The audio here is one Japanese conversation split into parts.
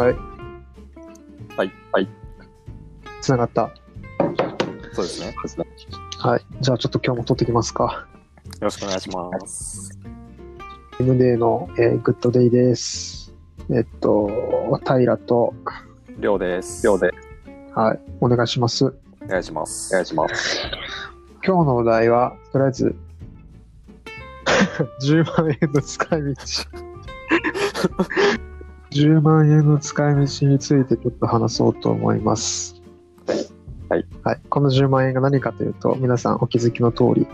はい。はい。はい。つながった。そうですね。よはい。じゃあちょっと今日も撮ってきますか。ろしくお願いします。MD の、えーグッドデイです。えっと、平と、りょうです。りょうで。はい。お願いします。お願いします。お願いします。今日のお題は、とりあえず、10万円の使い道。10万円の使い道についてちょっと話そうと思います。はい。はい。この10万円が何かというと、皆さんお気づきの通り、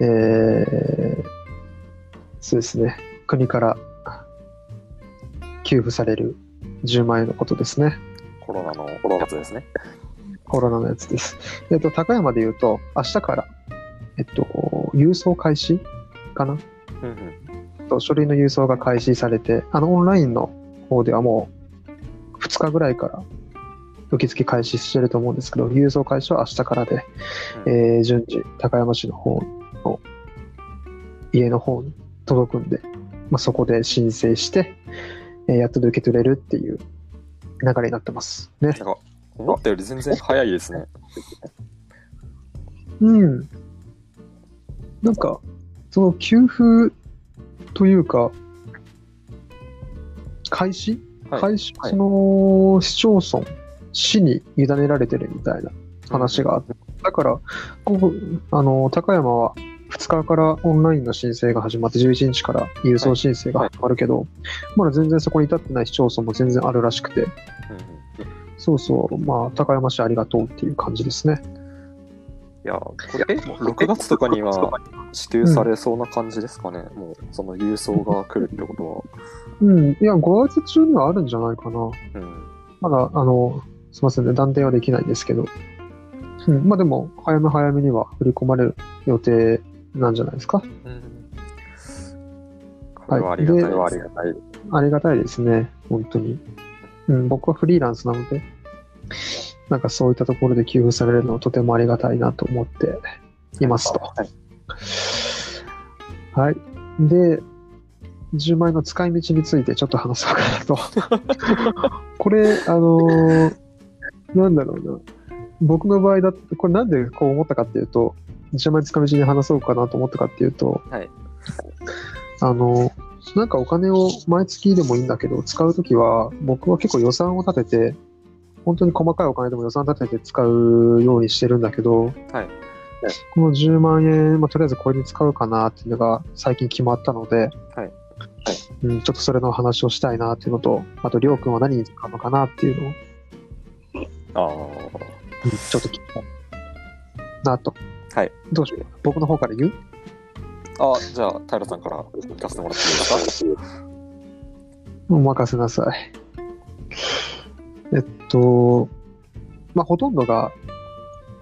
えー、そうですね。国から給付される10万円のことですね。コロナのやつですね。コロナのやつです。えっと、高山で言うと、明日から、えっと、郵送開始かな。と書類の郵送が開始されて、あのオンラインの方ではもう2日ぐらいから受付開始してると思うんですけど、郵送開始は明日からで、うんえー順次、高山市の方の家の方に届くんで、まあ、そこで申請して、えーやっと受け取れるっていう流れになってます。ね。思ったより全然早いですね。うん。なんか、その給付というか、開始、はい。開始、はい。その市町村、市に委ねられてるみたいな話があって、だから、あの高山は2日からオンラインの申請が始まって、11日から郵送申請が始まるけど、まだ全然そこに至ってない市町村も全然あるらしくて、うんうんそうそう、まあ、高山市ありがとうっていう感じですね。いや、これ、え、6月とかには支給されそうな感じですかね。もう、その郵送が来るってことうん、いや、5月中にはあるんじゃないかな。は。うん。まだ、あの、すみませんね、断定はできないんですけど、うん、まあでも、早め早めには振り込まれる予定なんじゃないですか。うんこれはありがたいです。はありがたい。ありがたいですね、本当に。うん、僕はフリーランスなので、なんかそういったところで給付されるのはとてもありがたいなと思っていますと。はい。はい。で、10万円の使い道についてちょっと話そうかなと。これ、あのーなんだろうな。僕の場合だって、これなんでこう思ったかっていうと、10万円使い道に話そうかなと思ったかっていうと、はいあの、なんかお金を毎月でもいいんだけど、使うときは、僕は結構予算を立てて、本当に細かいお金でも予算立てて使うようにしてるんだけど、はい。この10万円、まあ、とりあえずこれに使うかなっていうのが最近決まったので、はいうん、ちょっとそれの話をしたいなっていうのと、あと、りょうくんは何に使うのかなっていうのを、ああ。うんちょっと聞きたいなと。はい。どうしよう僕の方から言う？あ、じゃあ、平さんから聞かせてもらっていいですか？お任せなさい。えっと、まあ、ほとんどが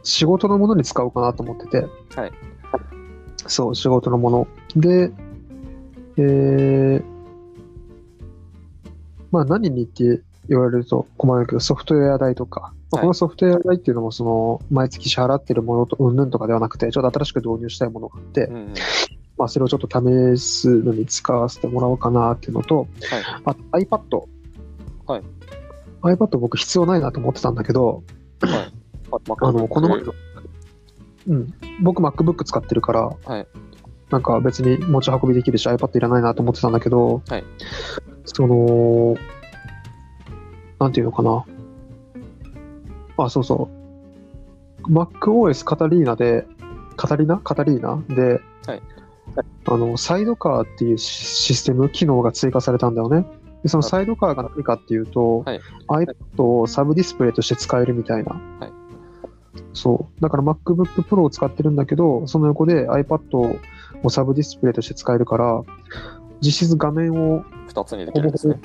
仕事のものに使おうかなと思ってて、はい。そう、仕事のもの。で、えー、まあ何にって言われると困るけど、ソフトウェア代とか、まあはいこのソフトウェア代っていうのも、その、毎月支払ってるものと、うんぬんとかではなくて、ちょっと新しく導入したいものがあって、うんうん。まあそれをちょっと試すのに使わせてもらおうかなっていうのと、はい。あと iPad。はい。iPad 僕必要ないなと思ってたんだけど、はい。あの、この前うん、僕 MacBook 使ってるから、はい。なんか別に持ち運びできるし iPad いらないなと思ってたんだけど、はい。その、なんていうのかな。あ、そうそう。MacOS カタリーナで、カタリナ？カタリーナ？で、はい。あの、サイドカーっていうシシステム、機能が追加されたんだよね。でそのサイドカーが何かっていうと、はい。iPad をサブディスプレイとして使えるみたいな。はいそう。だから MacBook Pro を使ってるんだけど、その横で iPad をサブディスプレイとして使えるから、実質画面を2つにできるんですね。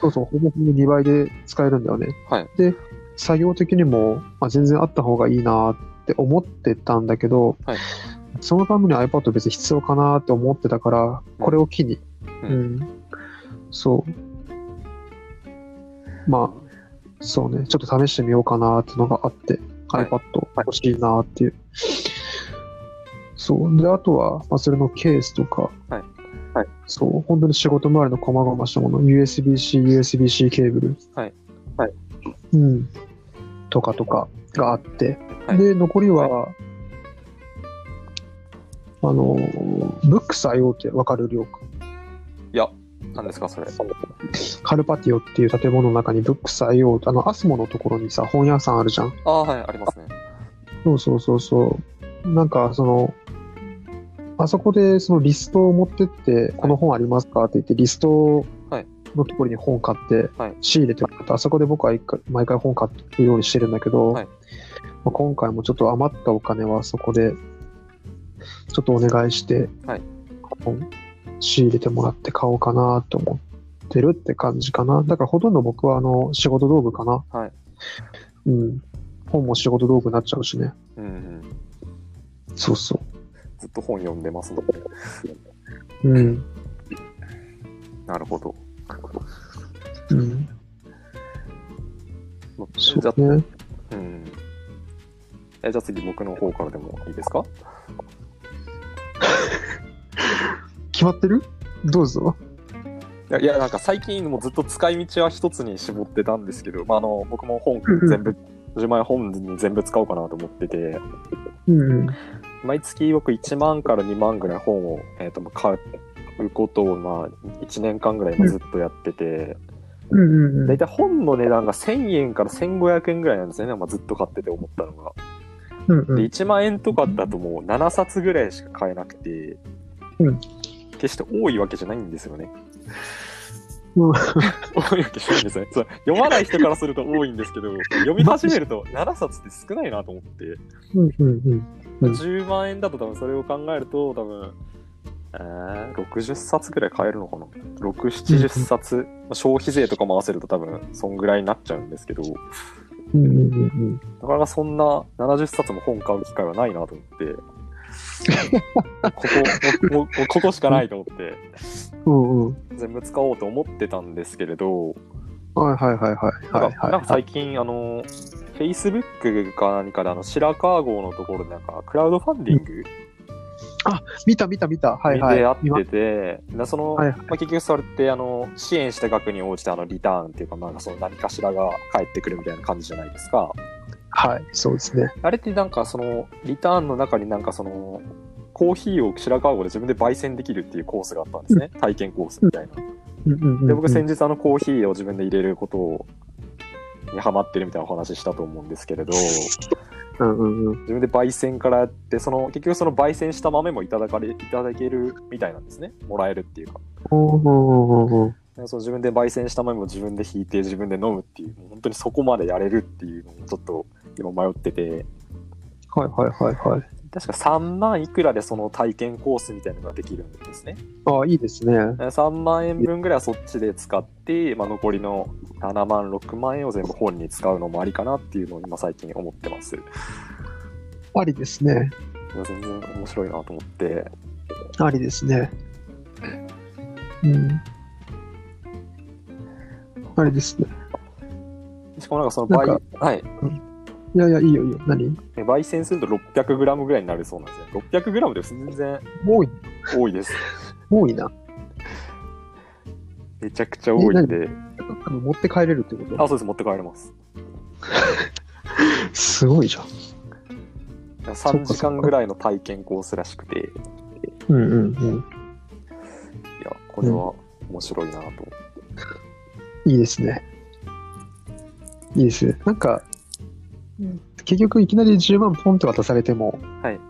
そうそう、ほぼほぼ2倍で使えるんだよね。はい。で、作業的にも、まあ、全然あった方がいいなって思ってたんだけど、はいそのために iPad 別に必要かなって思ってたから、これを機に、ううんん、そう。まあ、そうね、ちょっと試してみようかなっていうのがあって、はい iPad 欲しいなっていう。そう。で、あとは、まあ、それのケースとか、はい。はい。そう、本当に仕事周りの細々したもの、USB-C、USB-C ケーブル。はい。はい。うん。とかとかがあって、はい。で、残りは、あの、ブックス IO ってわかる？りょうかいや、何ですか、それ？カルパティオっていう建物の中にブックス IO、あの、アスモのところにさ、本屋さんあるじゃん。ああ、はい、ありますね。そうそうそうそう。なんか、その、あそこでそのリストを持ってって、この本ありますかって言って、リストはいのところに本買ってはい、仕入れてもらって、あそこで僕は一回毎回本買うようにしてるんだけど、はいまあ、今回もちょっと余ったお金はそこで、ちょっとお願いして、はい本仕入れてもらって買おうかなと思ってるって感じかな。だからほとんど僕はあの仕事道具かな。はい。うん。本も仕事道具になっちゃうしね。うんうん。そうそずっと本読んでますので。う。うん。なるほど。うん。そうね。うん。え、じゃあ次僕の方からでもいいですか？決まってる？どうぞ。いや、なんか最近もうずっと使い道は一つに絞ってたんですけど、まあ、あの、僕も本全部、10万円本に全部使おうかなと思ってて、うんうん。毎月僕1万から2万ぐらい本を、えー、と買うことを、まあ、1年間ぐらい今ずっとやってて、うんうんうん。大体本の値段が1000円から1500円ぐらいなんですよね、まあ、ずっと買ってて思ったのが。で、うんうん。1万円とかだともう7冊ぐらいしか買えなくて、うん決して多いわけじゃないんですよね。うん多いわけじゃないんですよね。そう読まない人からすると多いんですけど、読み始めると7冊って少ないなと思って、うんうんうん。うん10万円だと多分それを考えると多分、えー、60冊ぐらい買えるのかな ?6、70冊、まあ消費税とかも合わせると多分そんぐらいになっちゃうんですけど、うんうんうんなかなかそんな70冊も本買う機会はないなと思って、ここ、ここしかないと思って、うんうん。全部使おうと思ってたんですけれど、はいはいはいはい。なんかなんか最近、あの、Facebook か何かで、あの、白川郷のところで、なんか、クラウドファンディング見た見た見た。はいはい。であ今ってて、でその、はいはいまあ、結局それって、あの、支援した額に応じて、あの、リターンっていうか、まあ、その何かしらが返ってくるみたいな感じじゃないですか。はい、そうですね。あれってなんか、その、リターンの中になんか、その、コーヒーを白川郷で自分で焙煎できるっていうコースがあったんですね。体験コースみたいな。うんうんうんうんで、僕先日あのコーヒーを自分で入れることを、にハマってるみたいなお話したと思うんですけれど、うんうんうん。自分で焙煎からやって、その、結局その焙煎した豆もいただかれ、いただけるみたいなんですね。もらえるっていうか。その自分で焙煎した豆も自分で引いて自分で飲むっていう、もう本当にそこまでやれるっていうのをちょっと今迷ってて、はいはいはいはい。確か3万いくらでその体験コースみたいなのができるんですね。ああ、いいですね。3万円分ぐらいはそっちで使って、まあ、残りの7万、6万円を全部本に使うのもありかなっていうのを今最近思ってます。いありですね。や全然面白いなと思って。ありですね。うん。ありですね。しかもなんかその焙なんはい、いやいや、いいよいいよ。何？焙煎すると 600g ぐらいになるそうなんですね。600g で全然多い、多いです。多いな。めちゃくちゃ多いんで。持って帰れるってこと？あ、そうです、持って帰れます。すごいじゃん。3時間ぐらいの体験コースらしくて、いうんうんうん。や、これは面白いなと思って。いいですね。いいですね。なんか、結局いきなり10万ポンって渡されても、はい。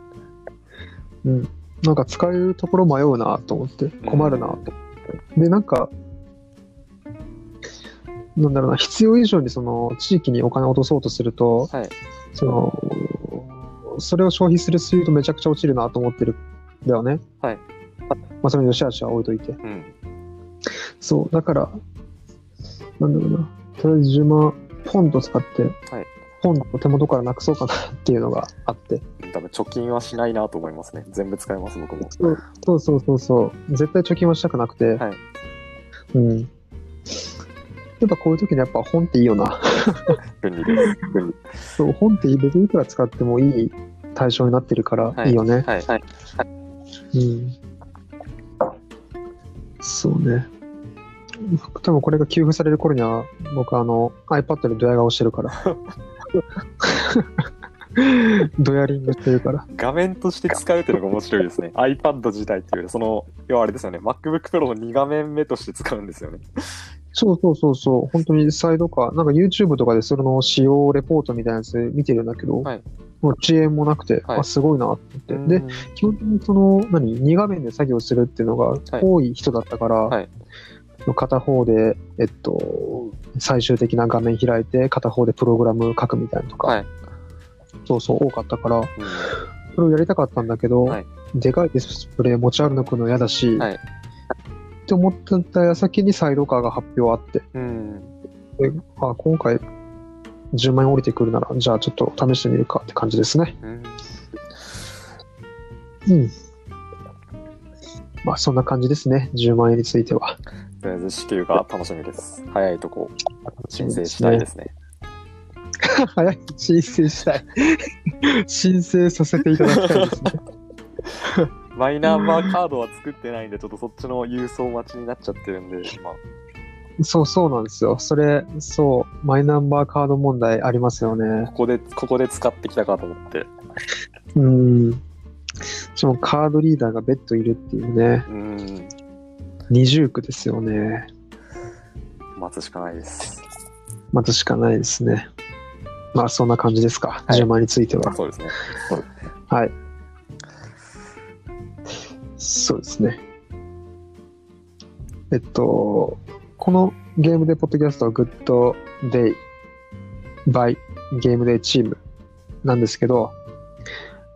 うん。なんか使えるところ迷うなと思って、困るなと思って。で、なんか、なんだろうな、必要以上にその地域にお金を落とそうとすると、はい。その、それを消費するスピードめちゃくちゃ落ちるなと思ってるんだよね。はい。まあ、その良し悪しは置いといて。うん。そう、だから、なんだろうな、とりあえず10万ポンと使って、はいポンを手元からなくそうかなっていうのがあって。多分貯金はしないなと思いますね。全部使います、僕も。そうそうそうそう、絶対貯金はしたくなくて、はいうん。やっぱこういう時にやっぱ本っていいよな。便利です。便利。そう、本って別にいくら使ってもいい対象になってるからはいいいよね。はい。はい。うん。そうね。多分これが給付される頃には、僕あの iPad でドヤ顔してるから。ドヤリングしてるから。画面として使うっていうのが面白いですね。iPad 自体っていうその、要はあれですよね、MacBook Pro の2画面目として使うんですよね。そうそうそうそう、本当にサイドか、なんか YouTube とかでその使用レポートみたいなやつ見てるんだけど、はいもう遅延もなくて、はいあ、すごいなと思って。で、基本的にその、何、2画面で作業するっていうのが多い人だったから、はい片方で、えっと、最終的な画面開いて、片方でプログラム書くみたいなのとか、はい。そうそう多かったから、うんそれをやりたかったんだけど、はいでかいディスプレイ持ち歩くの嫌だし、はいって思ってた矢先にサイドカーが発表あって、うん。であ今回10万円降りてくるなら、じゃあちょっと試してみるかって感じですね。うんうん。まあそんな感じですね、10万円については。とりあえず支給が楽しみです。早いとこ申請したいですね。早い、申請したい。申請させていただきたいですね。マイナンバーカードは作ってないんで、ちょっとそっちの郵送待ちになっちゃってるんで、まあ、そうそうなんですよ。それ、そう、マイナンバーカード問題ありますよねこ。こで、ここで使ってきたかと思って。うん。しかもカードリーダーが別途いるっていうね、うん。二重苦ですよね。待つしかないです。待つしかないですね。まあそんな感じですか、はい10万については。そうですね。はい。そうですね。えっと、このゲームデーポッドキャストは Good Day by ゲームデーチームなんですけど、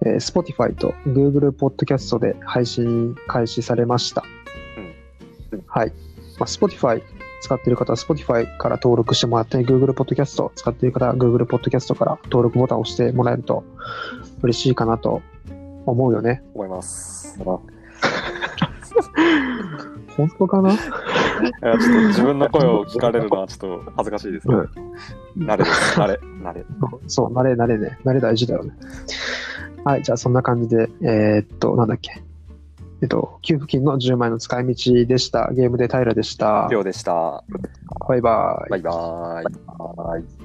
えー Spotify と Google ポッドキャストで配信開始されました。はい。まあ、Spotify 使っている方は Spotify から登録してもらって、Google ポッドキャスト使っている方は Google ポッドキャストから登録ボタンを押してもらえると嬉しいかなと思うよね。思います。本当かな？いやちょっと自分の声を聞かれるのは ちょっと恥ずかしいですけど、慣れです。慣れ、慣れ。そう、慣れ慣れね。慣れ大事だよね。はい、じゃあそんな感じで、えーっと、なんだっけ。えっと、給付金の10万円の使い道でした。ゲームで平でしたり。ょうでした。バイバイ。バイバーイ。